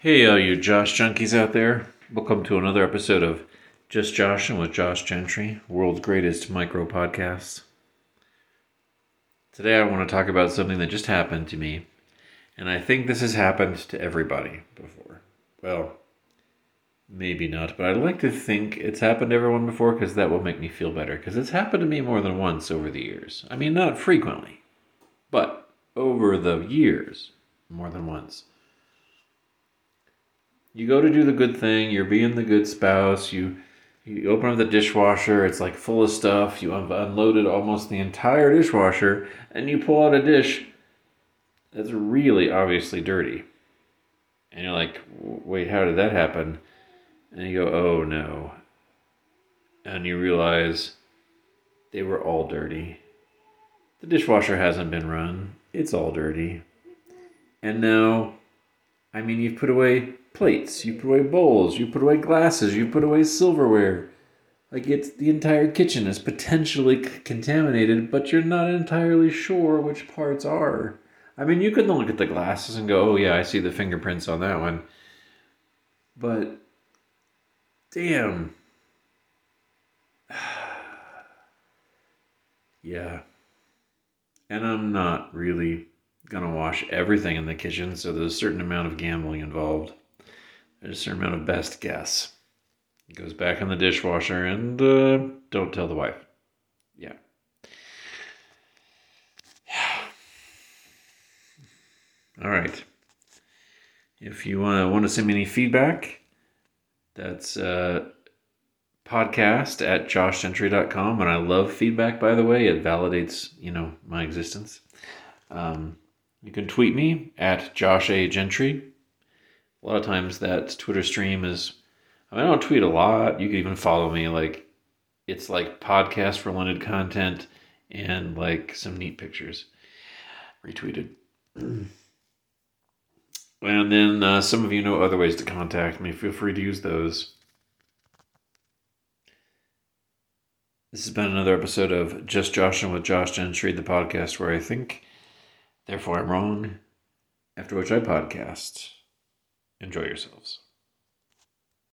Hey, all you Josh junkies out there. Welcome to another episode of Just Joshin' with Josh Gentry, world's greatest micro podcast. Today I want to talk about something that just happened to me, and I think this has happened to everybody before. Well, maybe not, but I'd like to think it's happened to everyone before because that will make me feel better, because it's happened to me more than once over the years. I mean, not frequently, but over the years, more than once you go to do the good thing, you're being the good spouse, you you open up the dishwasher, it's like full of stuff, you have unloaded almost the entire dishwasher, and you pull out a dish that's really obviously dirty. And you're like, wait, how did that happen? And you go, oh no. And you realize they were all dirty. The dishwasher hasn't been run, it's all dirty. And now, I mean, you've put away plates, you put away bowls, you put away glasses, you put away silverware. Like it's the entire kitchen is potentially c- contaminated, but you're not entirely sure which parts are. I mean, you can look at the glasses and go, "Oh yeah, I see the fingerprints on that one." But damn. yeah. And I'm not really gonna wash everything in the kitchen, so there's a certain amount of gambling involved. There's a certain amount of best guess. It goes back in the dishwasher and uh, don't tell the wife. Yeah. Yeah. All right. If you uh, want to send me any feedback, that's uh, podcast at joshgentry.com. And I love feedback, by the way. It validates, you know, my existence. Um, you can tweet me at Josh A. Gentry a lot of times that Twitter stream is I, mean, I don't tweet a lot. You can even follow me like it's like podcast related content and like some neat pictures retweeted. and then uh, some of you know other ways to contact me. Feel free to use those. This has been another episode of Just Joshing with Josh Gentry, the podcast where I think, therefore I'm wrong, after which I podcast. Enjoy yourselves.